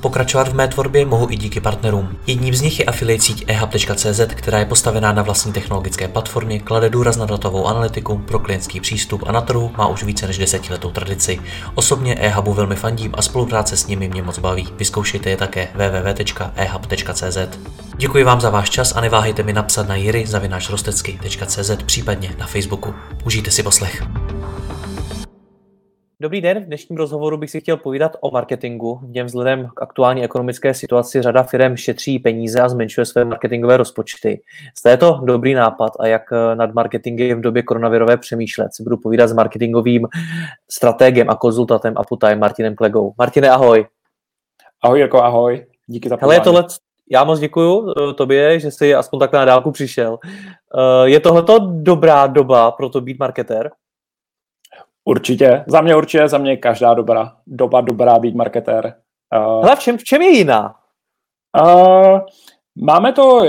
Pokračovat v mé tvorbě mohu i díky partnerům. Jedním z nich je affiliate síť ehub.cz, která je postavená na vlastní technologické platformě, klade důraz na datovou analytiku, pro klientský přístup a na trhu má už více než desetiletou tradici. Osobně ehubu velmi fandím a spolupráce s nimi mě moc baví. Vyzkoušejte je také www.ehub.cz. Děkuji vám za váš čas a neváhejte mi napsat na jiry.rostecky.cz případně na Facebooku. Užijte si poslech. Dobrý den, v dnešním rozhovoru bych si chtěl povídat o marketingu. V něm vzhledem k aktuální ekonomické situaci řada firm šetří peníze a zmenšuje své marketingové rozpočty. Zde je to dobrý nápad a jak nad marketingem v době koronavirové přemýšlet. Si budu povídat s marketingovým strategem a konzultantem Aputaj Martinem Klegou. Martine, ahoj. Ahoj Jirko, ahoj. Díky za Hele, je tohle, já moc děkuju eh, tobě, že jsi aspoň takhle na dálku přišel. Eh, je tohleto dobrá doba pro to být marketér? Určitě. Za mě určitě, za mě každá dobrá, doba dobrá být marketér. Uh, Hele, v čem, v čem je jiná? Uh, máme to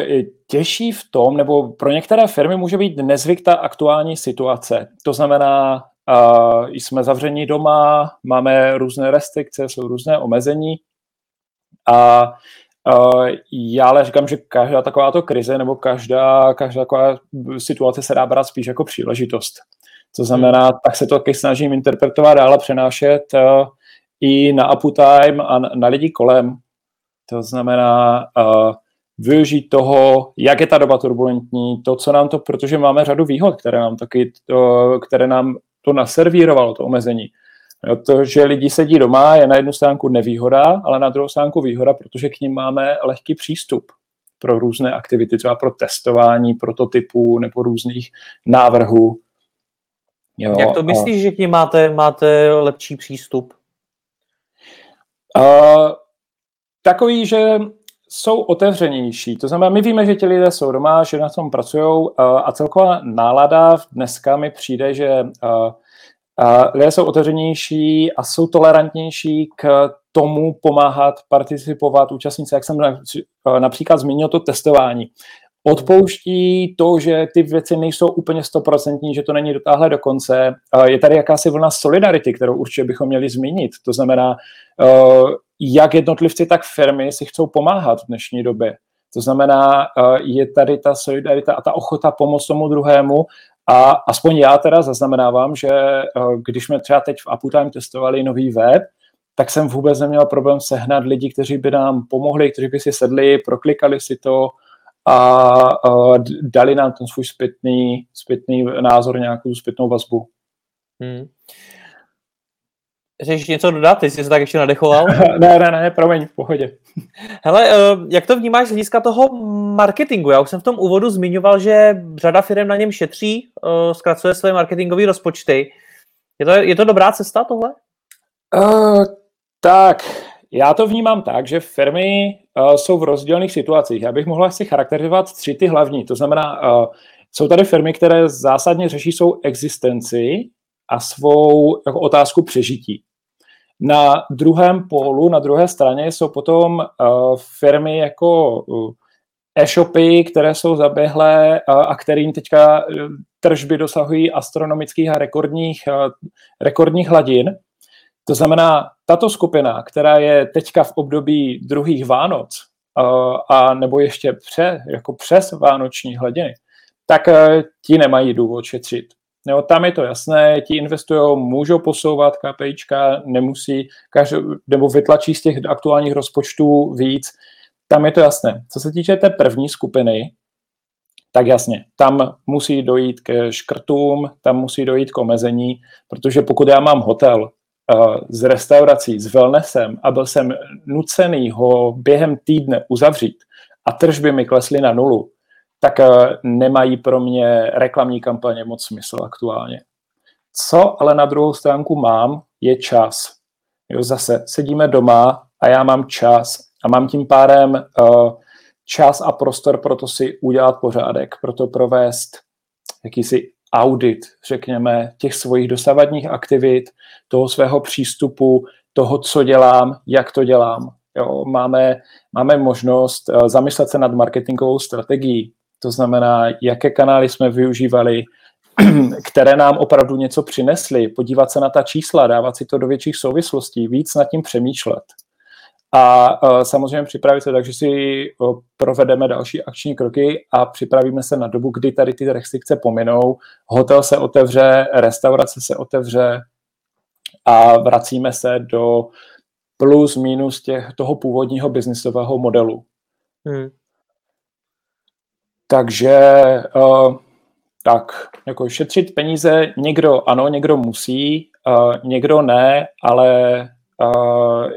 těžší v tom, nebo pro některé firmy může být nezvyklá aktuální situace. To znamená, uh, jsme zavření doma, máme různé restrikce, jsou různé omezení a uh, já ale říkám, že každá takováto krize nebo každá, každá taková situace se dá brát spíš jako příležitost. To znamená, tak se to taky snažím interpretovat dál a přenášet uh, i na uptime a na, lidi kolem. To znamená uh, využít toho, jak je ta doba turbulentní, to, co nám to, protože máme řadu výhod, které nám taky, to, které nám to naservírovalo, to omezení. Jo, to, že lidi sedí doma, je na jednu stránku nevýhoda, ale na druhou stránku výhoda, protože k ním máme lehký přístup pro různé aktivity, třeba pro testování prototypů nebo různých návrhů. Jo, Jak to myslíš, a... že k ní máte, máte lepší přístup? Uh, takový, že jsou otevřenější. To znamená, my víme, že ti lidé jsou doma, že na tom pracují uh, a celková nálada dneska mi přijde, že uh, uh, lidé jsou otevřenější a jsou tolerantnější k tomu pomáhat, participovat, účastnit se, jak jsem například zmínil to testování odpouští to, že ty věci nejsou úplně stoprocentní, že to není dotáhle do konce. Je tady jakási vlna solidarity, kterou určitě bychom měli zmínit. To znamená, eh, jak jednotlivci, tak firmy si chcou pomáhat v dnešní době. To znamená, eh, je tady ta solidarita a ta ochota pomoct tomu druhému a aspoň já teda zaznamenávám, že eh, když jsme třeba teď v Uptime testovali nový web, tak jsem vůbec neměl problém sehnat lidi, kteří by nám pomohli, kteří by si sedli, proklikali si to, a dali nám ten svůj zpětný, zpětný názor, nějakou zpětnou vazbu. Hmm. Chceš něco dodat? Ty jsi se tak ještě nadechoval? ne, ne, ne, promiň, v pohodě. Hele, jak to vnímáš z hlediska toho marketingu? Já už jsem v tom úvodu zmiňoval, že řada firm na něm šetří, zkracuje své marketingové rozpočty. Je to, je to dobrá cesta tohle? Uh, tak, já to vnímám tak, že firmy uh, jsou v rozdílných situacích. Já bych mohla asi charakterizovat tři ty hlavní. To znamená, uh, jsou tady firmy, které zásadně řeší svou existenci a svou jako otázku přežití. Na druhém pólu, na druhé straně jsou potom uh, firmy jako uh, e-shopy, které jsou zaběhlé uh, a kterým teďka tržby dosahují astronomických a rekordních, rekordních hladin. To znamená, tato skupina, která je teďka v období druhých Vánoc, a nebo ještě pře, jako přes vánoční hladiny, tak e, ti nemají důvod šetřit. Jo, tam je to jasné, ti investují, můžou posouvat KPIčka, nemusí, každý, nebo vytlačí z těch aktuálních rozpočtů víc, tam je to jasné. Co se týče té první skupiny, tak jasně, tam musí dojít ke škrtům, tam musí dojít k omezení, protože pokud já mám hotel, z restaurací, s wellnessem a byl jsem nucený ho během týdne uzavřít a tržby mi klesly na nulu, tak eh, nemají pro mě reklamní kampaně moc smysl aktuálně. Co ale na druhou stránku mám, je čas. Jo, zase sedíme doma a já mám čas a mám tím pádem uh, čas a prostor pro to si udělat pořádek, pro to provést jakýsi audit, řekněme, těch svých dosavadních aktivit, toho svého přístupu, toho, co dělám, jak to dělám. Jo, máme, máme možnost uh, zamyslet se nad marketingovou strategií. To znamená, jaké kanály jsme využívali, které nám opravdu něco přinesly, podívat se na ta čísla, dávat si to do větších souvislostí, víc nad tím přemýšlet. A uh, samozřejmě připravit se tak, že si uh, provedeme další akční kroky a připravíme se na dobu, kdy tady ty restrikce pominou, hotel se otevře, restaurace se otevře a vracíme se do plus minus těch, toho původního biznisového modelu. Hmm. Takže uh, tak, jako šetřit peníze někdo ano, někdo musí, uh, někdo ne, ale uh,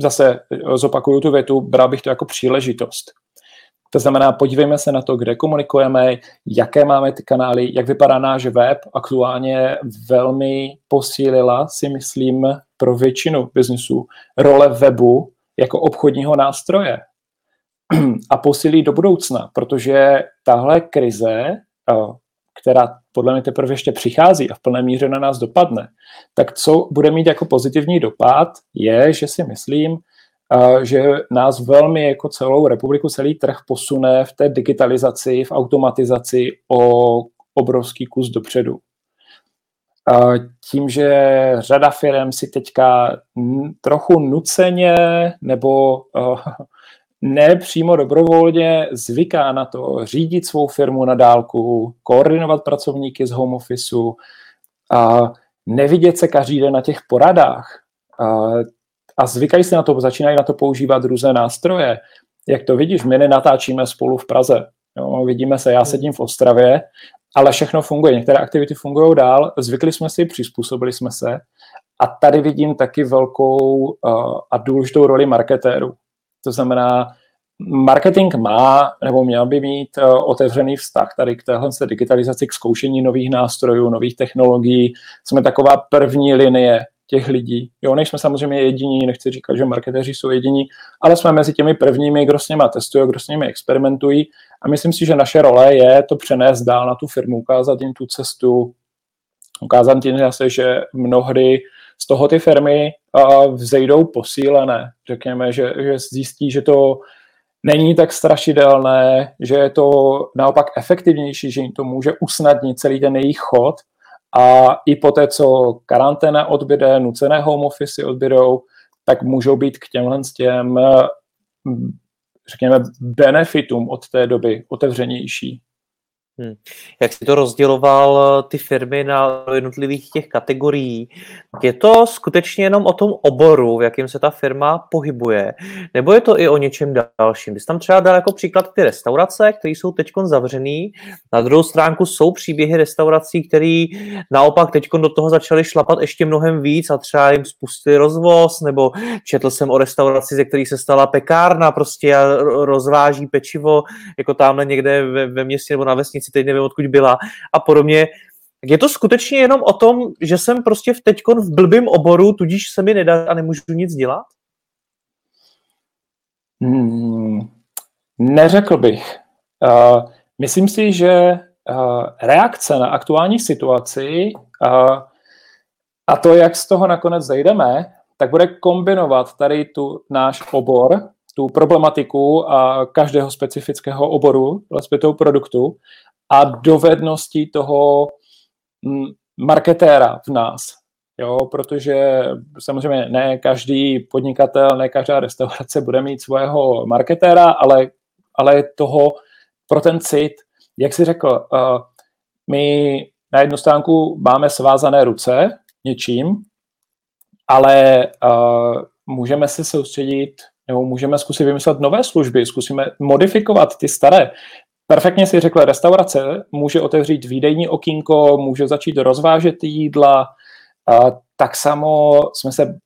zase zopakuju tu větu, bral bych to jako příležitost. To znamená, podívejme se na to, kde komunikujeme, jaké máme ty kanály, jak vypadá náš web. Aktuálně velmi posílila, si myslím, pro většinu biznisů role webu jako obchodního nástroje a posílí do budoucna, protože tahle krize, která podle mě teprve ještě přichází a v plné míře na nás dopadne, tak co bude mít jako pozitivní dopad, je, že si myslím, že nás velmi jako celou republiku, celý trh posune v té digitalizaci, v automatizaci o obrovský kus dopředu. Tím, že řada firm si teďka trochu nuceně nebo ne přímo dobrovolně zvyká na to řídit svou firmu na dálku, koordinovat pracovníky z home officeu a nevidět se každý den na těch poradách. A, a zvykají se na to, začínají na to používat různé nástroje. Jak to vidíš, my nenatáčíme spolu v Praze. Jo, vidíme se, já sedím v Ostravě, ale všechno funguje. Některé aktivity fungují dál, zvykli jsme si, přizpůsobili jsme se. A tady vidím taky velkou uh, a důležitou roli marketéru. To znamená, marketing má nebo měl by mít uh, otevřený vztah tady k téhle digitalizaci, k zkoušení nových nástrojů, nových technologií. Jsme taková první linie těch lidí. Jo, nejsme samozřejmě jediní, nechci říkat, že marketéři jsou jediní, ale jsme mezi těmi prvními, kdo s nimi testují, kdo s nimi experimentují a myslím si, že naše role je to přenést dál na tu firmu, ukázat jim tu cestu, ukázat jim zase, že mnohdy z toho ty firmy vzejdou posílené. Řekněme, že, že zjistí, že to není tak strašidelné, že je to naopak efektivnější, že jim to může usnadnit celý ten jejich chod a i po té, co karanténa odbyde, nucené home office odbydou, tak můžou být k těmhle těm, řekněme, benefitům od té doby otevřenější. Hmm. Jak jsi to rozděloval eh, ty firmy na jednotlivých těch kategorií, je to skutečně jenom o tom oboru, v jakém se ta firma pohybuje, nebo je to i o něčem dalším? Ty jsi tam třeba dal jako příklad ty restaurace, které jsou teď zavřený, na druhou stránku jsou příběhy restaurací, které naopak teď do toho začaly šlapat ještě mnohem víc a třeba jim spustili rozvoz, nebo četl jsem o restauraci, ze který se stala pekárna prostě a rozváží pečivo, jako tamhle někde ve, ve městě nebo na vesnici teď nevím, odkud byla a podobně. Je to skutečně jenom o tom, že jsem prostě v teďkon v blbým oboru, tudíž se mi nedá a nemůžu nic dělat? Hmm, neřekl bych. Uh, myslím si, že uh, reakce na aktuální situaci uh, a to, jak z toho nakonec zajdeme, tak bude kombinovat tady tu náš obor, tu problematiku a každého specifického oboru, vlastně toho produktu a dovedností toho mm, marketéra v nás. Jo, protože samozřejmě ne každý podnikatel, ne každá restaurace bude mít svého marketéra, ale, ale toho pro ten cit, jak si řekl, uh, my na jednu stránku máme svázané ruce něčím, ale uh, můžeme se soustředit nebo můžeme zkusit vymyslet nové služby, zkusíme modifikovat ty staré. Perfektně si řekl, restaurace může otevřít výdejní okýnko, může začít rozvážet jídla, a tak samo jsme se,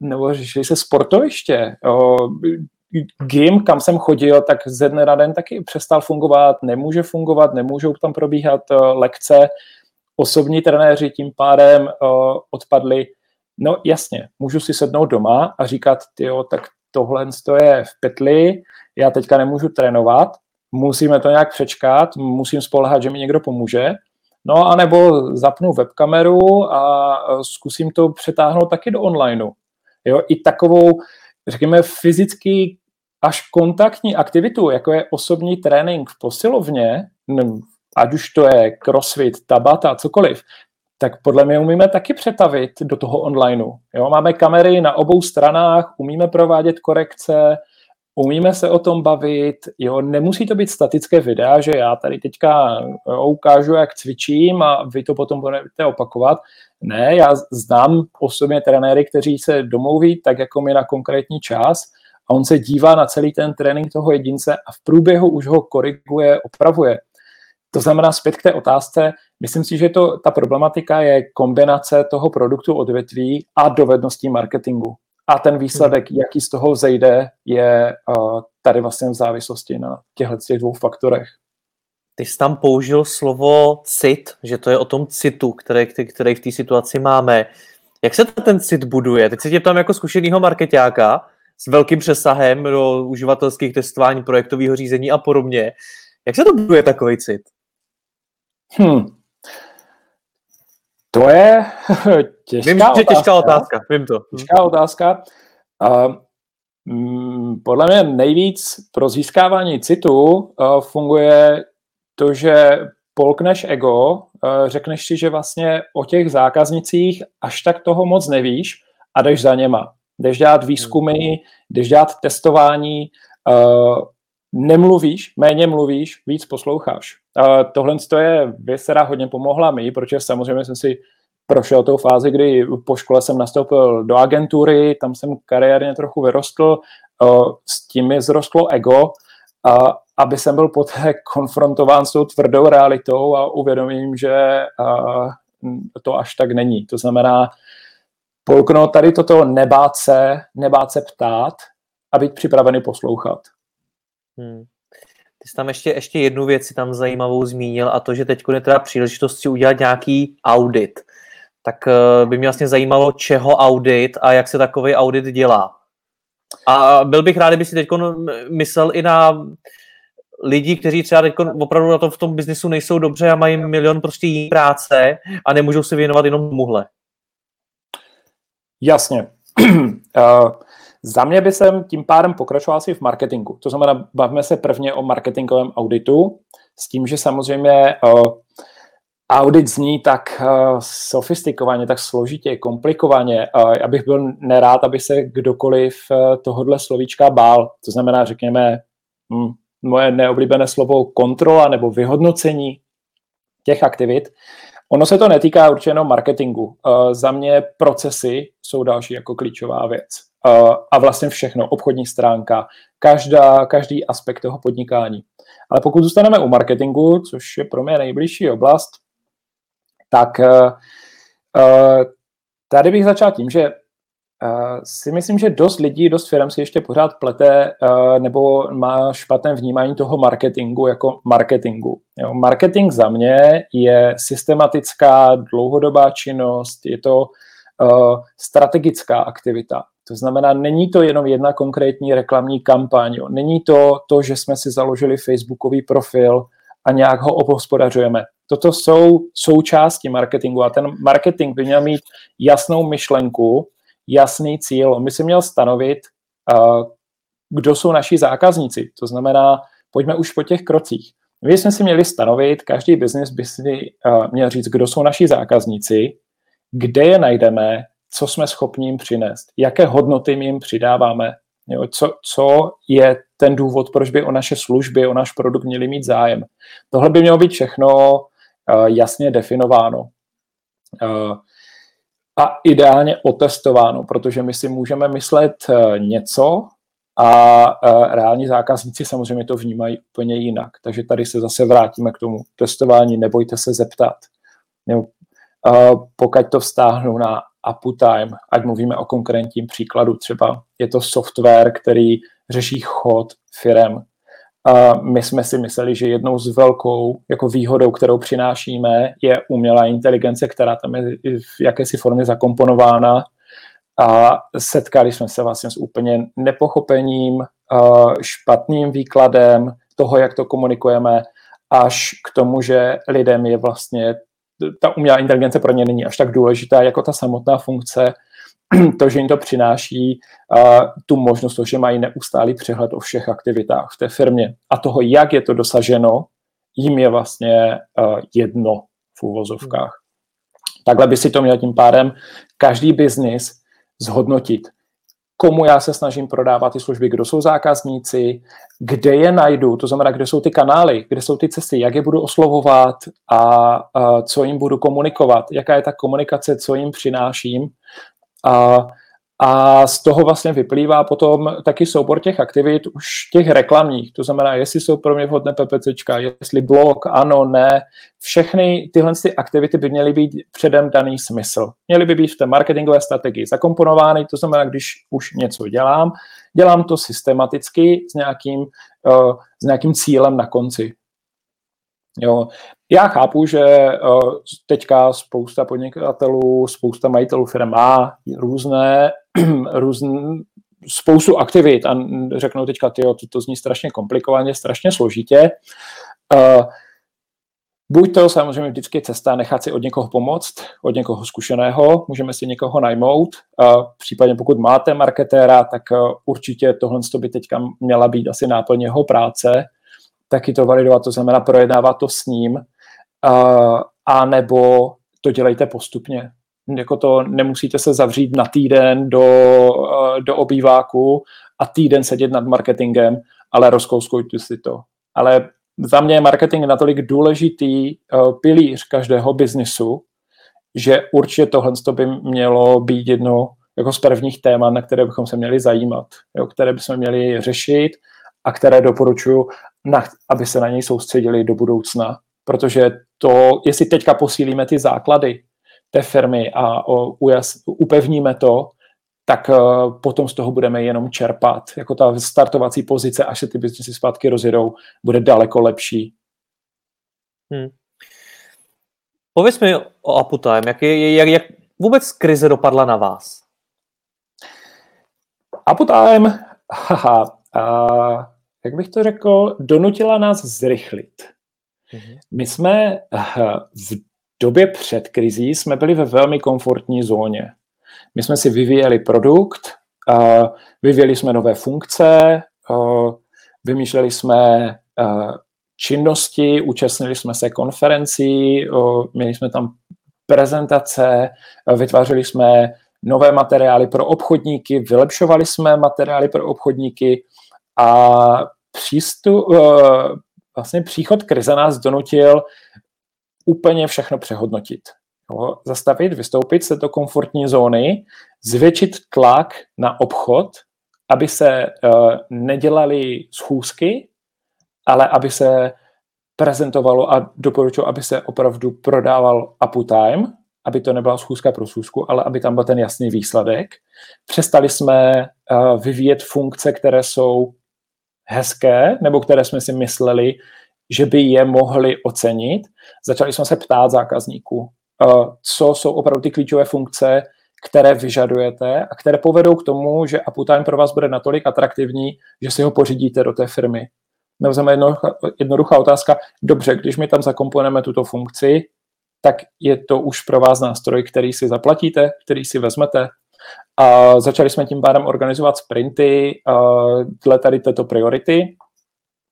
nebo řešili se sportoviště, jo, gym, kam jsem chodil, tak ze dne na den taky přestal fungovat, nemůže fungovat, nemůžou tam probíhat uh, lekce, osobní trenéři tím pádem uh, odpadli. No jasně, můžu si sednout doma a říkat, jo, tak tohle je v petli, já teďka nemůžu trénovat, musíme to nějak přečkat, musím spolehat, že mi někdo pomůže, no a nebo zapnu webkameru a zkusím to přetáhnout taky do onlineu. Jo, i takovou, řekněme, fyzicky až kontaktní aktivitu, jako je osobní trénink v posilovně, ať už to je crossfit, tabata, cokoliv, tak podle mě umíme taky přetavit do toho onlineu. Jo? Máme kamery na obou stranách, umíme provádět korekce, umíme se o tom bavit, jo, nemusí to být statické videa, že já tady teďka ukážu, jak cvičím a vy to potom budete opakovat. Ne, já znám osobně trenéry, kteří se domluví tak jako my na konkrétní čas a on se dívá na celý ten trénink toho jedince a v průběhu už ho koriguje, opravuje. To znamená zpět k té otázce, myslím si, že to, ta problematika je kombinace toho produktu odvětví a dovedností marketingu. A ten výsledek, hmm. jaký z toho zejde, je uh, tady vlastně v závislosti na těchto těch dvou faktorech. Ty jsi tam použil slovo cit, že to je o tom citu, který, který v té situaci máme. Jak se ten cit buduje? Teď se tě tam jako zkušenýho marketáka s velkým přesahem do uživatelských testování, projektového řízení a podobně. Jak se to buduje takový cit? Hmm. To je těžká Vím, otázka. těžká otázka, vím to. Těžká otázka. Uh, podle mě nejvíc pro získávání citu uh, funguje to, že polkneš ego, uh, řekneš si, že vlastně o těch zákaznicích až tak toho moc nevíš a jdeš za něma. Jdeš dělat výzkumy, jdeš dělat testování, uh, nemluvíš, méně mluvíš, víc posloucháš. Uh, tohle je věc, která hodně pomohla mi, protože samozřejmě jsem si prošel tou fázi, kdy po škole jsem nastoupil do agentury, tam jsem kariérně trochu vyrostl, s tím mi zrostlo ego, uh, aby jsem byl poté konfrontován s tou tvrdou realitou a uvědomím, že to až tak není. To znamená, polknout tady toto nebát se, nebát se ptát a být připravený poslouchat. Hmm. Ty jsi tam ještě, ještě jednu věc si tam zajímavou zmínil a to, že teď je teda příležitost si udělat nějaký audit. Tak uh, by mě vlastně zajímalo, čeho audit a jak se takový audit dělá. A byl bych rád, kdyby si teď myslel i na lidi, kteří třeba teď opravdu na tom, v tom biznisu nejsou dobře a mají milion prostě jiný práce a nemůžou se věnovat jenom tomuhle. Jasně. uh, za mě by jsem tím pádem pokračoval asi v marketingu. To znamená, bavíme se prvně o marketingovém auditu, s tím, že samozřejmě uh, audit zní tak uh, sofistikovaně, tak složitě, komplikovaně. Uh, já bych byl nerád, aby se kdokoliv tohodle slovíčka bál. To znamená, řekněme, hm, moje neoblíbené slovo kontrola nebo vyhodnocení těch aktivit. Ono se to netýká určitě jenom marketingu. Za mě procesy jsou další jako klíčová věc. Uh, a vlastně všechno, obchodní stránka, každá, každý aspekt toho podnikání. Ale pokud zůstaneme u marketingu, což je pro mě nejbližší oblast, tak uh, uh, tady bych začal tím, že si myslím, že dost lidí, dost firm si ještě pořád plete nebo má špatné vnímání toho marketingu jako marketingu. Jo, marketing za mě je systematická dlouhodobá činnost, je to strategická aktivita. To znamená, není to jenom jedna konkrétní reklamní kampaň, není to to, že jsme si založili facebookový profil a nějak ho obhospodařujeme. Toto jsou součásti marketingu a ten marketing by měl mít jasnou myšlenku, jasný cíl. On by si měl stanovit, uh, kdo jsou naši zákazníci. To znamená, pojďme už po těch krocích. My jsme si měli stanovit, každý biznis by si uh, měl říct, kdo jsou naši zákazníci, kde je najdeme, co jsme schopni jim přinést, jaké hodnoty jim přidáváme, jo, co, co je ten důvod, proč by o naše služby, o náš produkt měli mít zájem. Tohle by mělo být všechno uh, jasně definováno. Uh, a ideálně otestováno, protože my si můžeme myslet eh, něco a reální zákazníci samozřejmě to vnímají úplně jinak. Takže tady se zase vrátíme k tomu testování, nebojte se zeptat. Pokud to vztáhnu na Uptime, ať mluvíme o konkrétním příkladu, třeba je to software, který řeší chod firem, a my jsme si mysleli, že jednou z velkou jako výhodou, kterou přinášíme, je umělá inteligence, která tam je v jakési formě zakomponována. A setkali jsme se vlastně s úplně nepochopením, špatným výkladem toho, jak to komunikujeme, až k tomu, že lidem je vlastně ta umělá inteligence pro ně není až tak důležitá jako ta samotná funkce. To, že jim to přináší uh, tu možnost, to, že mají neustálý přehled o všech aktivitách v té firmě a toho, jak je to dosaženo, jim je vlastně uh, jedno v úvozovkách. Takhle by si to měl tím pádem každý biznis zhodnotit komu já se snažím prodávat ty služby, kdo jsou zákazníci, kde je najdu, to znamená, kde jsou ty kanály, kde jsou ty cesty, jak je budu oslovovat a, a co jim budu komunikovat, jaká je ta komunikace, co jim přináším. A a z toho vlastně vyplývá potom taky soubor těch aktivit už těch reklamních. To znamená, jestli jsou pro mě vhodné PPCčka, jestli blog, ano, ne. Všechny tyhle ty aktivity by měly být předem daný smysl. Měly by být v té marketingové strategii zakomponovány, to znamená, když už něco dělám, dělám to systematicky s nějakým, uh, s nějakým cílem na konci. Jo. Já chápu, že uh, teďka spousta podnikatelů, spousta majitelů firm má různé, různé spoustu aktivit a řeknou teďka, tyjo, to, to zní strašně komplikovaně, strašně složitě. Uh, buď to samozřejmě vždycky cesta nechat si od někoho pomoct, od někoho zkušeného, můžeme si někoho najmout, uh, případně pokud máte marketéra, tak určitě tohle by teďka měla být asi náplň jeho práce, taky to validovat, to znamená projednávat to s ním, a nebo to dělejte postupně. Jako to nemusíte se zavřít na týden do, do obýváku a týden sedět nad marketingem, ale rozkouskujte si to. Ale za mě je marketing natolik důležitý pilíř každého biznisu, že určitě tohle by mělo být jedno jako z prvních témat, na které bychom se měli zajímat, jo, které bychom měli řešit a které doporučuji, na, aby se na něj soustředili do budoucna. Protože to, jestli teďka posílíme ty základy té firmy a ujas, upevníme to, tak uh, potom z toho budeme jenom čerpat. Jako ta startovací pozice, až se ty biznesy zpátky rozjedou, bude daleko lepší. Hmm. Pověz mi o Aputime, jak, je, jak, jak vůbec krize dopadla na vás? Aputime, haha, uh, jak bych to řekl, donutila nás zrychlit. Mm-hmm. My jsme uh, v době před krizí jsme byli ve velmi komfortní zóně. My jsme si vyvíjeli produkt, vyvíjeli jsme nové funkce, vymýšleli jsme uh, činnosti, účastnili jsme se konferencí, měli jsme tam prezentace, vytvářeli jsme nové materiály pro obchodníky, vylepšovali jsme materiály pro obchodníky a přístup, uh, vlastně příchod krize nás donutil úplně všechno přehodnotit. Jo, zastavit, vystoupit z této komfortní zóny, zvětšit tlak na obchod, aby se uh, nedělali schůzky, ale aby se prezentovalo a doporučuji, aby se opravdu prodával uptime, aby to nebyla schůzka pro schůzku, ale aby tam byl ten jasný výsledek. Přestali jsme uh, vyvíjet funkce, které jsou hezké, nebo které jsme si mysleli, že by je mohli ocenit. Začali jsme se ptát zákazníků, eh, co jsou opravdu ty klíčové funkce, které vyžadujete a které povedou k tomu, že Uptime pro vás bude natolik atraktivní, že si ho pořídíte do té firmy. Nebo jednoduchá, jednoduchá otázka, dobře, když my tam zakomponujeme tuto funkci, tak je to už pro vás nástroj, který si zaplatíte, který si vezmete, a začali jsme tím pádem organizovat sprinty dle tady této priority.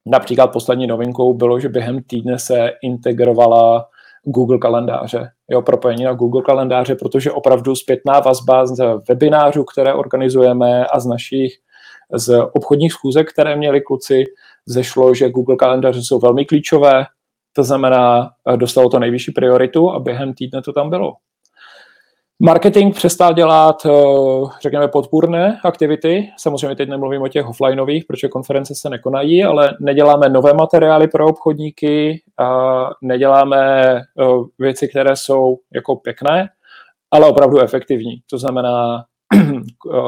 Například poslední novinkou bylo, že během týdne se integrovala Google kalendáře, jo, propojení na Google kalendáře, protože opravdu zpětná vazba z webinářů, které organizujeme a z našich z obchodních schůzek, které měli kluci, zešlo, že Google kalendáře jsou velmi klíčové, to znamená, dostalo to nejvyšší prioritu a během týdne to tam bylo. Marketing přestal dělat, eh, řekněme, podpůrné aktivity. Samozřejmě teď nemluvím o těch offlineových, protože konference se nekonají, ale neděláme nové materiály pro obchodníky, a neděláme eh, věci, které jsou jako pěkné, ale opravdu efektivní. To znamená, eh,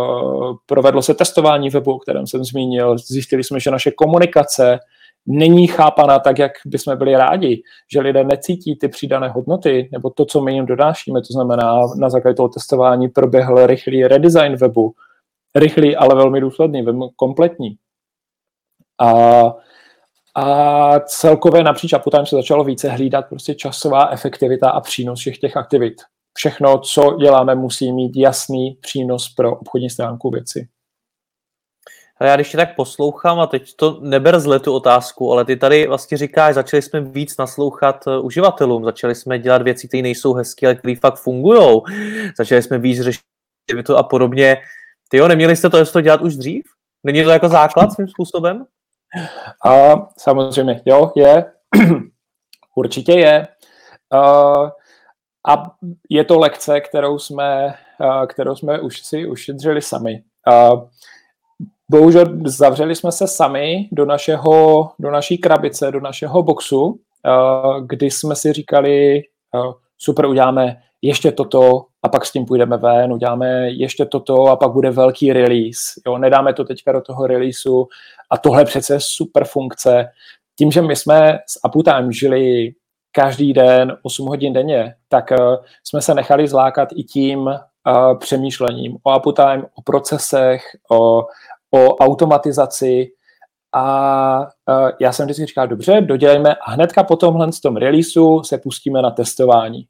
provedlo se testování webu, o kterém jsem zmínil, zjistili jsme, že naše komunikace není chápaná tak, jak bychom byli rádi, že lidé necítí ty přidané hodnoty, nebo to, co my jim dodášíme, to znamená, na základě toho testování proběhl rychlý redesign webu, rychlý, ale velmi důsledný, velmi kompletní. A, a celkově napříč Uptime se začalo více hlídat prostě časová efektivita a přínos všech těch aktivit. všechno, co děláme, musí mít jasný přínos pro obchodní stránku věci. Ale já když tě tak poslouchám, a teď to neber zle tu otázku, ale ty tady vlastně říkáš, začali jsme víc naslouchat uh, uživatelům, začali jsme dělat věci, které nejsou hezké, ale které fakt fungují, začali jsme víc řešit to a podobně. Ty jo, neměli jste to, to dělat už dřív? Není to jako základ svým způsobem? A samozřejmě, jo, je. Určitě je. Uh, a je to lekce, kterou jsme, kterou jsme už si ušetřili sami. Bohužel zavřeli jsme se sami do, našeho, do naší krabice, do našeho boxu, uh, kdy jsme si říkali, uh, super, uděláme ještě toto a pak s tím půjdeme ven, uděláme ještě toto a pak bude velký release. Jo, nedáme to teďka do toho releaseu a tohle přece je super funkce. Tím, že my jsme s Aputime žili každý den 8 hodin denně, tak uh, jsme se nechali zlákat i tím přemýšlením o Aputime, o procesech, o, o automatizaci a uh, já jsem vždycky říkal, dobře, dodělejme a hnedka po tomhle z tom releaseu se pustíme na testování.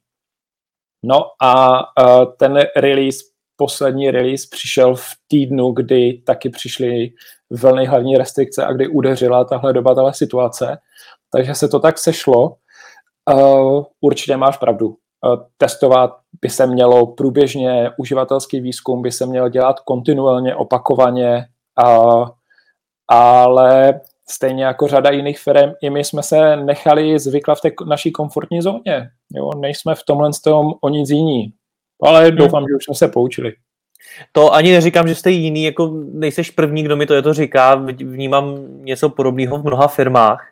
No a uh, ten release, poslední release přišel v týdnu, kdy taky přišly velmi hlavní restrikce a kdy udeřila tahle doba, tahle situace. Takže se to tak sešlo. Uh, určitě máš pravdu. Testovat by se mělo průběžně, uživatelský výzkum by se měl dělat kontinuálně, opakovaně, uh, ale stejně jako řada jiných firm, i my jsme se nechali zvykla v té naší komfortní zóně. Jo, nejsme v tomhle tom o nic jiní. Ale hmm. doufám, že už jsme se poučili. To ani neříkám, že jste jiný, jako nejseš první, kdo mi to je to říká, vnímám něco podobného v mnoha firmách.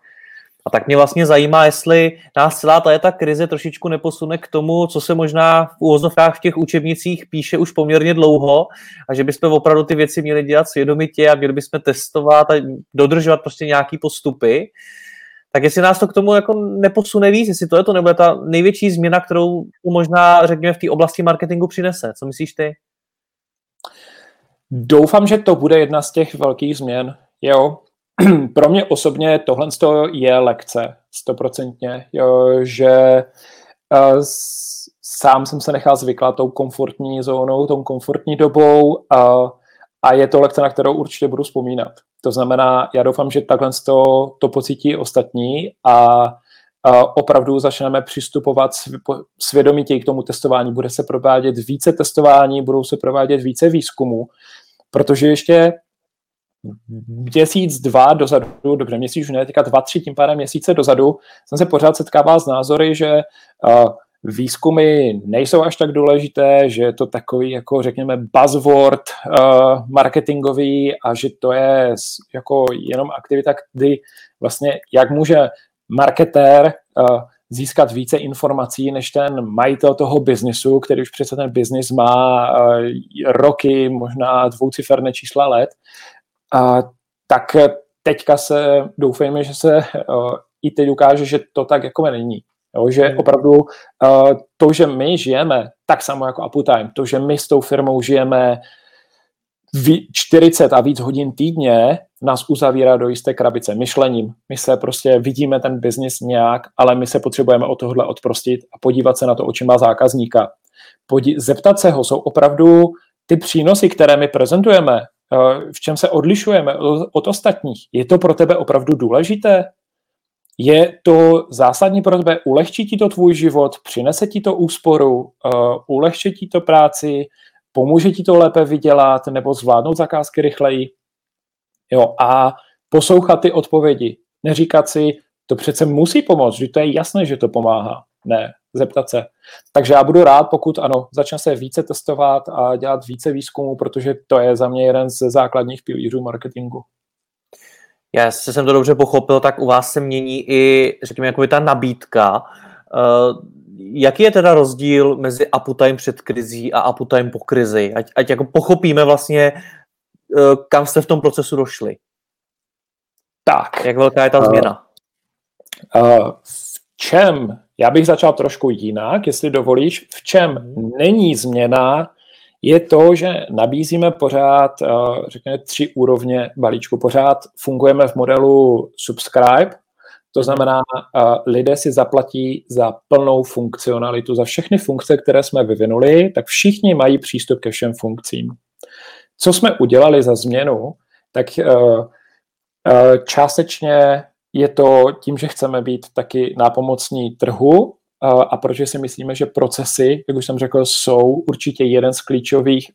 A tak mě vlastně zajímá, jestli nás celá ta, ta krize trošičku neposune k tomu, co se možná v úvozovkách v těch učebnicích píše už poměrně dlouho a že bychom opravdu ty věci měli dělat svědomitě a měli bychom testovat a dodržovat prostě nějaký postupy. Tak jestli nás to k tomu jako neposune víc, jestli to je to, nebo je ta největší změna, kterou možná, řekněme, v té oblasti marketingu přinese. Co myslíš ty? Doufám, že to bude jedna z těch velkých změn. Jo, pro mě osobně tohle je lekce, stoprocentně, že uh, sám jsem se nechal zvyklat tou komfortní zónou, tou komfortní dobou uh, a je to lekce, na kterou určitě budu vzpomínat. To znamená, já doufám, že takhle to, to pocítí ostatní a uh, opravdu začneme přistupovat svědomitě k tomu testování. Bude se provádět více testování, budou se provádět více výzkumu, protože ještě měsíc, dva dozadu, dobře, měsíc už ne, teďka dva, tři, tím pádem měsíce dozadu, jsem se pořád setkával s názory, že uh, výzkumy nejsou až tak důležité, že je to takový, jako řekněme, buzzword uh, marketingový a že to je jako jenom aktivita, kdy vlastně jak může marketér uh, získat více informací než ten majitel toho biznisu, který už přece ten biznis má uh, roky, možná dvouciferné čísla let, tak teďka se doufejme, že se i teď ukáže, že to tak jako není. Jo, že hmm. opravdu uh, to, že my žijeme tak samo jako Uptime, to, že my s tou firmou žijeme 40 a víc hodin týdně, nás uzavírá do jisté krabice myšlením. My se prostě vidíme ten biznis nějak, ale my se potřebujeme o tohle odprostit a podívat se na to očima zákazníka. Podí- zeptat se ho, jsou opravdu ty přínosy, které my prezentujeme, v čem se odlišujeme od ostatních. Je to pro tebe opravdu důležité? Je to zásadní pro tebe? Ulehčí ti to tvůj život? Přinese ti to úsporu? Eh, ulehčí ti to práci? Pomůže ti to lépe vydělat nebo zvládnout zakázky rychleji? Jo, a poslouchat ty odpovědi. Neříkat si, to přece musí pomoct, že to je jasné, že to pomáhá. Ne, zeptat se. Takže já budu rád, pokud ano, začne se více testovat a dělat více výzkumu, protože to je za mě jeden z základních pilířů marketingu. Já jestli jsem to dobře pochopil, tak u vás se mění i, řekněme, jako ta nabídka. Uh, jaký je teda rozdíl mezi uptime před krizí a uptime po krizi? Ať, ať jako pochopíme vlastně, uh, kam jste v tom procesu došli. Tak. Jak velká je ta uh, změna? Uh, v čem já bych začal trošku jinak, jestli dovolíš. V čem mhm. není změna, je to, že nabízíme pořád, eh, řekněme, tři úrovně balíčku. Pořád fungujeme v modelu subscribe, To znamená, lidé si zaplatí za plnou funkcionalitu, za všechny funkce, které jsme vyvinuli, tak všichni mají přístup ke všem funkcím. Co jsme udělali za změnu, tak částečně je to tím, že chceme být taky nápomocní trhu a protože si myslíme, že procesy, jak už jsem řekl, jsou určitě jeden z klíčových,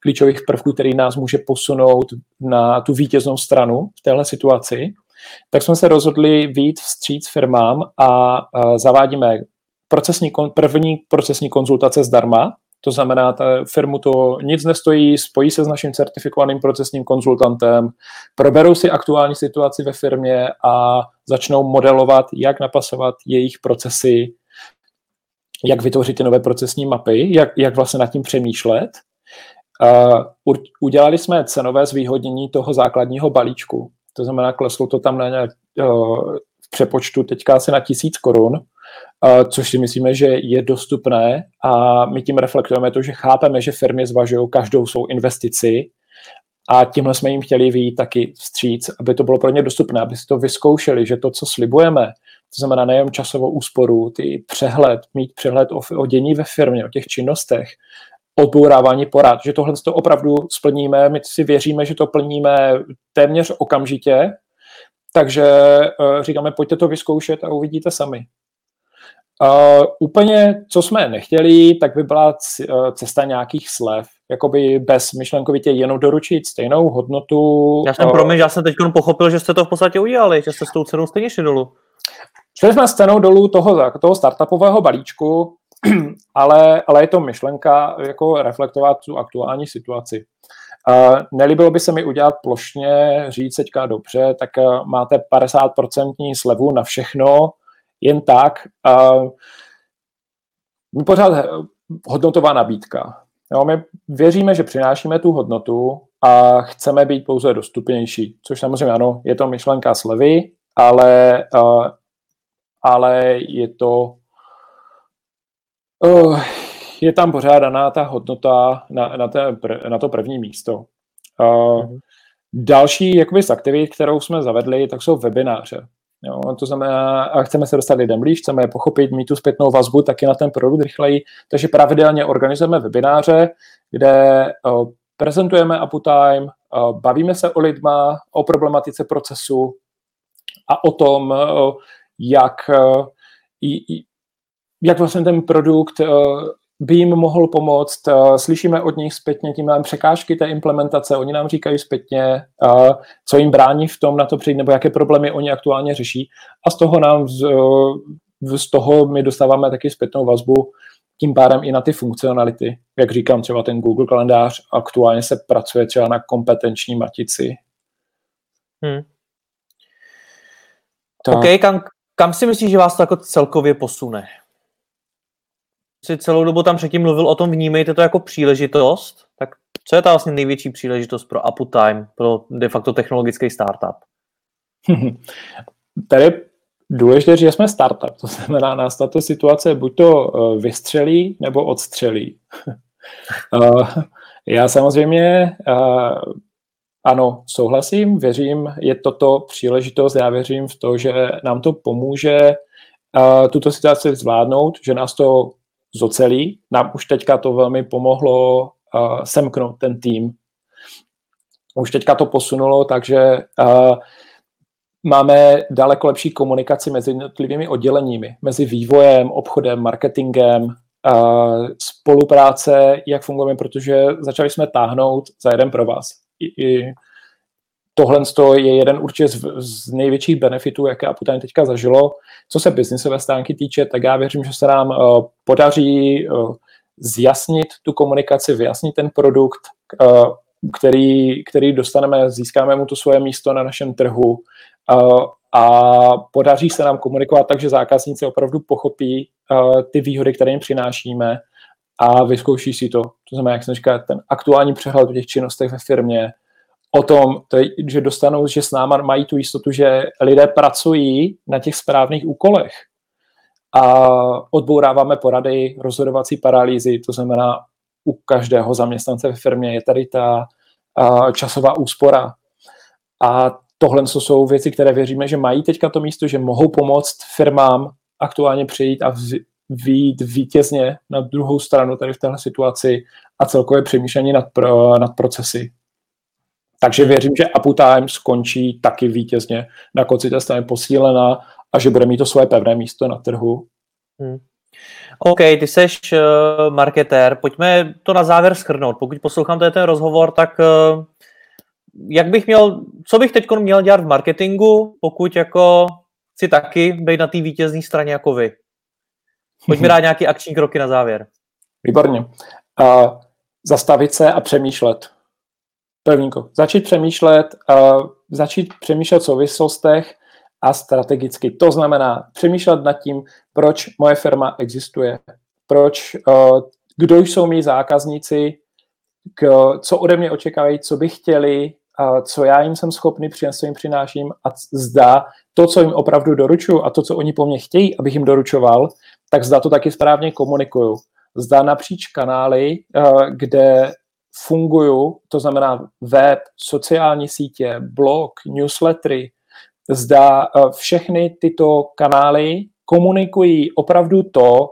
klíčových prvků, který nás může posunout na tu vítěznou stranu v téhle situaci, tak jsme se rozhodli výjít vstříc firmám a zavádíme procesní, první procesní konzultace zdarma, to znamená, ta firmu to nic nestojí, spojí se s naším certifikovaným procesním konzultantem, proberou si aktuální situaci ve firmě a začnou modelovat, jak napasovat jejich procesy, jak vytvořit ty nové procesní mapy, jak, jak vlastně nad tím přemýšlet. Uh, udělali jsme cenové zvýhodnění toho základního balíčku. To znamená, kleslo to tam na nějak, uh, v přepočtu teďka asi na tisíc korun což si myslíme, že je dostupné a my tím reflektujeme to, že chápeme, že firmy zvažují každou svou investici a tímhle jsme jim chtěli vyjít taky vstříc, aby to bylo pro ně dostupné, aby si to vyzkoušeli, že to, co slibujeme, to znamená nejen časovou úsporu, ty přehled, mít přehled o, o dění ve firmě, o těch činnostech, odbourávání porad, že tohle to opravdu splníme, my si věříme, že to plníme téměř okamžitě, takže uh, říkáme, pojďte to vyzkoušet a uvidíte sami. Uh, úplně, co jsme nechtěli, tak by byla uh, cesta nějakých slev, jakoby bez myšlenkovitě jenom doručit stejnou hodnotu. Já jsem, uh, promiň, já jsem teď pochopil, že jste to v podstatě udělali, že jste s tou cenou stejně šli dolů. Šli jsme s cenou dolů toho, toho startupového balíčku, ale, ale je to myšlenka jako reflektovat tu aktuální situaci. Uh, nelíbilo by se mi udělat plošně, říct teďka dobře, tak uh, máte 50% slevu na všechno, jen tak. Uh, pořád hodnotová nabídka. Jo, my věříme, že přinášíme tu hodnotu a chceme být pouze dostupnější, což samozřejmě ano, je to myšlenka slevy, ale, ale je to uh, je tam pořádaná ta hodnota na, na, té, na to první místo. Uh, mm-hmm. Další jakoby, z aktivit, kterou jsme zavedli, tak jsou webináře. Jo, to znamená, a chceme se dostat lidem blíž, chceme je pochopit, mít tu zpětnou vazbu taky na ten produkt rychleji, takže pravidelně organizujeme webináře, kde prezentujeme Uptime, bavíme se o lidma, o problematice procesu a o tom, jak, jak vlastně ten produkt by jim mohl pomoct. Eh, slyšíme od nich zpětně tím nám překážky té implementace, oni nám říkají zpětně, eh, co jim brání v tom na to přijít, nebo jaké problémy oni aktuálně řeší. A z toho nám z, eh, z toho my dostáváme taky zpětnou vazbu, tím pádem i na ty funkcionality. Jak říkám, třeba ten Google kalendář aktuálně se pracuje třeba na kompetenční matici. Hmm. Tak. OK, kam, kam si myslíš, že vás to jako celkově posune? Si celou dobu tam předtím mluvil o tom, vnímejte to jako příležitost, tak co je ta vlastně největší příležitost pro Uptime, pro de facto technologický startup? Tady důležité, že jsme startup, to znamená, nás tato situace buď to eh, vystřelí, nebo odstřelí. Eh, já samozřejmě eh, ano, souhlasím, věřím, je toto příležitost, já věřím v to, že nám to pomůže tuto situaci zvládnout, že nás to zocelí. Nám už teďka to velmi pomohlo uh, semknout ten tým. Už teďka to posunulo, takže uh, máme daleko lepší komunikaci mezi jednotlivými odděleními, mezi vývojem, obchodem, marketingem, uh, spolupráce, jak fungujeme, protože začali jsme táhnout za jeden pro vás. I, i tohle je jeden určitě z, z největších benefitů, jaké Aputine teďka zažilo. Co se biznisové stránky týče, tak já věřím, že se nám uh, podaří uh, zjasnit tu komunikaci, vyjasnit ten produkt, uh, který, který dostaneme, získáme mu to svoje místo na našem trhu uh, a podaří se nám komunikovat tak, že zákazníci opravdu pochopí uh, ty výhody, které jim přinášíme a vyzkouší si to. To znamená, jak jsem říkal, ten aktuální přehled o těch činnostech ve firmě, o tom, že dostanou, že s náma mají tu jistotu, že lidé pracují na těch správných úkolech a odbouráváme porady, rozhodovací paralýzy, to znamená u každého zaměstnance ve firmě je tady ta časová úspora. A tohle jsou věci, které věříme, že mají teďka to místo, že mohou pomoct firmám aktuálně přijít a výjít vítězně na druhou stranu tady v téhle situaci a celkově přemýšlení nad, pro, nad procesy. Takže věřím, že Uptime skončí taky vítězně na konci té strany posílená a že bude mít to svoje pevné místo na trhu. Hmm. OK, ty jsi uh, marketér, pojďme to na závěr schrnout. Pokud poslouchám ten rozhovor, tak uh, jak bych měl, co bych teď měl dělat v marketingu, pokud jako chci taky být na té vítězné straně jako vy? Pojďme dát nějaké akční kroky na závěr. Výborně. Uh, zastavit se a přemýšlet. Prvníko. Začít přemýšlet, uh, začít přemýšlet v souvislostech a strategicky. To znamená přemýšlet nad tím, proč moje firma existuje, proč, uh, kdo jsou mý zákazníci, k, co ode mě očekávají, co by chtěli, uh, co já jim jsem schopný přinést, co jim přináším a zda to, co jim opravdu doručuju a to, co oni po mně chtějí, abych jim doručoval, tak zda to taky správně komunikuju. Zda napříč kanály, uh, kde fungují, to znamená web, sociální sítě, blog, newslettery, zda uh, všechny tyto kanály komunikují opravdu to,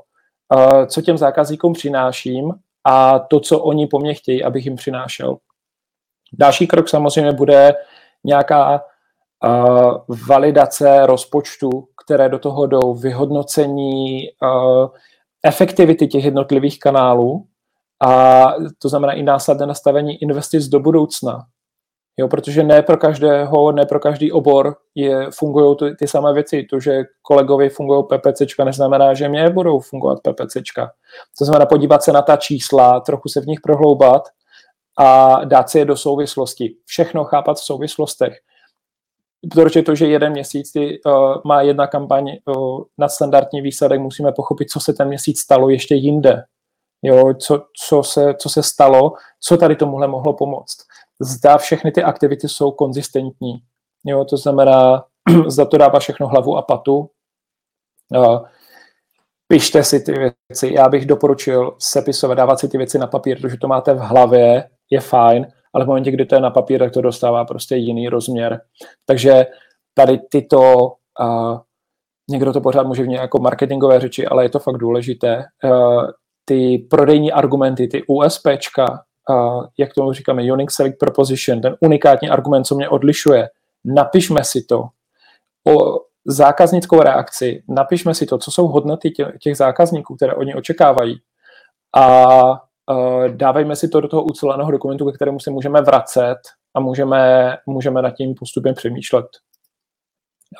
uh, co těm zákazníkům přináším a to, co oni po mně chtějí, abych jim přinášel. Další krok samozřejmě bude nějaká uh, validace rozpočtu, které do toho jdou, vyhodnocení efektivity těch jednotlivých kanálů a to znamená i následné nastavení investic do budoucna. Jo, protože ne pro každého, ne pro každý obor je, fungují ty, ty samé věci. To, že kolegovi fungují PPCčka, neznamená, že mě budou fungovat PPCčka. To znamená podívat se na ta čísla, trochu se v nich prohloubat a dát si je do souvislosti. Všechno chápat v souvislostech. Protože to, že jeden měsíc ty, uh, má jedna kampaň uh, na standardní výsledek, musíme pochopit, co se ten měsíc stalo ještě jinde. Jo, co, co, se, co se stalo, co tady tomuhle mohlo pomoct zda všechny ty aktivity jsou konzistentní. Jo, to znamená, zda to dává všechno hlavu a patu. Pište si ty věci. Já bych doporučil sepisovat, dávat si ty věci na papír, protože to máte v hlavě, je fajn, ale v momentě, kdy to je na papír, tak to dostává prostě jiný rozměr. Takže tady tyto, uh, někdo to pořád může vnímat jako marketingové řeči, ale je to fakt důležité. Uh, ty prodejní argumenty, ty USPčka, uh, jak tomu říkáme, unique selling proposition, ten unikátní argument, co mě odlišuje, napišme si to. O zákaznickou reakci, napišme si to, co jsou hodnoty těch, těch zákazníků, které oni očekávají a uh, dávejme si to do toho uceleného dokumentu, ke kterému se můžeme vracet a můžeme, můžeme nad tím postupem přemýšlet.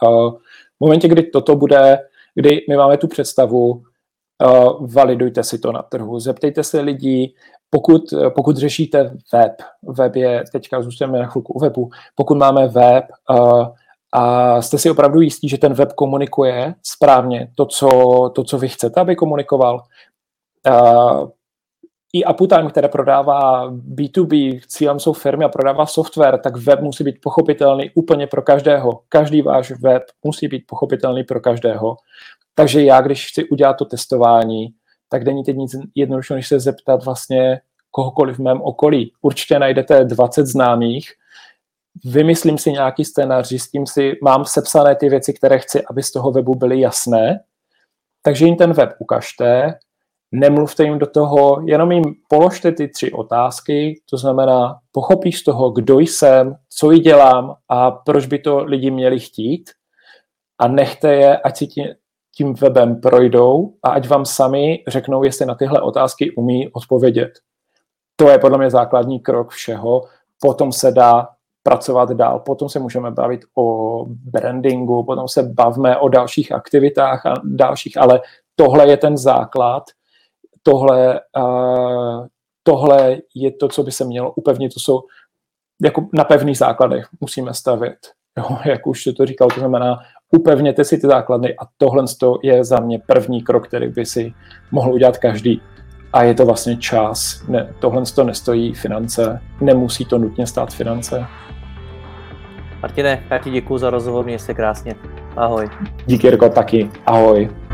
Uh, v momentě, kdy toto bude, kdy my máme tu představu, validujte si to na trhu, zeptejte se lidí, pokud, pokud řešíte web, web je, teďka zůstaneme na chvilku u webu, pokud máme web uh, a jste si opravdu jistí, že ten web komunikuje správně to, co, to, co vy chcete, aby komunikoval, i Uptime, které prodává B2B, cílem jsou firmy a prodává software, tak web musí být pochopitelný úplně pro každého. Každý váš web musí být pochopitelný pro každého. Takže já, když chci udělat to testování, tak není teď nic jednoduššího, než se zeptat vlastně kohokoliv v mém okolí. Určitě najdete 20 známých, vymyslím si nějaký scénář, zjistím si, mám sepsané ty věci, které chci, aby z toho webu byly jasné, takže jim ten web ukažte, nemluvte jim do toho, jenom jim položte ty tři otázky, to znamená, pochopíš z toho, kdo jsem, co ji dělám a proč by to lidi měli chtít. A nechte je, ať si tím webem projdou a ať vám sami řeknou, jestli na tyhle otázky umí odpovědět. To je podle mě základní krok všeho. Potom se dá pracovat dál. Potom se můžeme bavit o brandingu, potom se bavme o dalších aktivitách a dalších, ale tohle je ten základ, tohle, uh, tohle je to, co by se mělo upevnit, to jsou jako na pevných základech musíme stavět. Jo, jak už to říkal, to znamená upevněte si ty základny a tohle je za mě první krok, který by si mohl udělat každý. A je to vlastně čas. Ne, tohle to nestojí finance, nemusí to nutně stát finance. Martine, já ti děkuji za rozhovor, měj se krásně. Ahoj. Díky, Jirko, taky. Ahoj.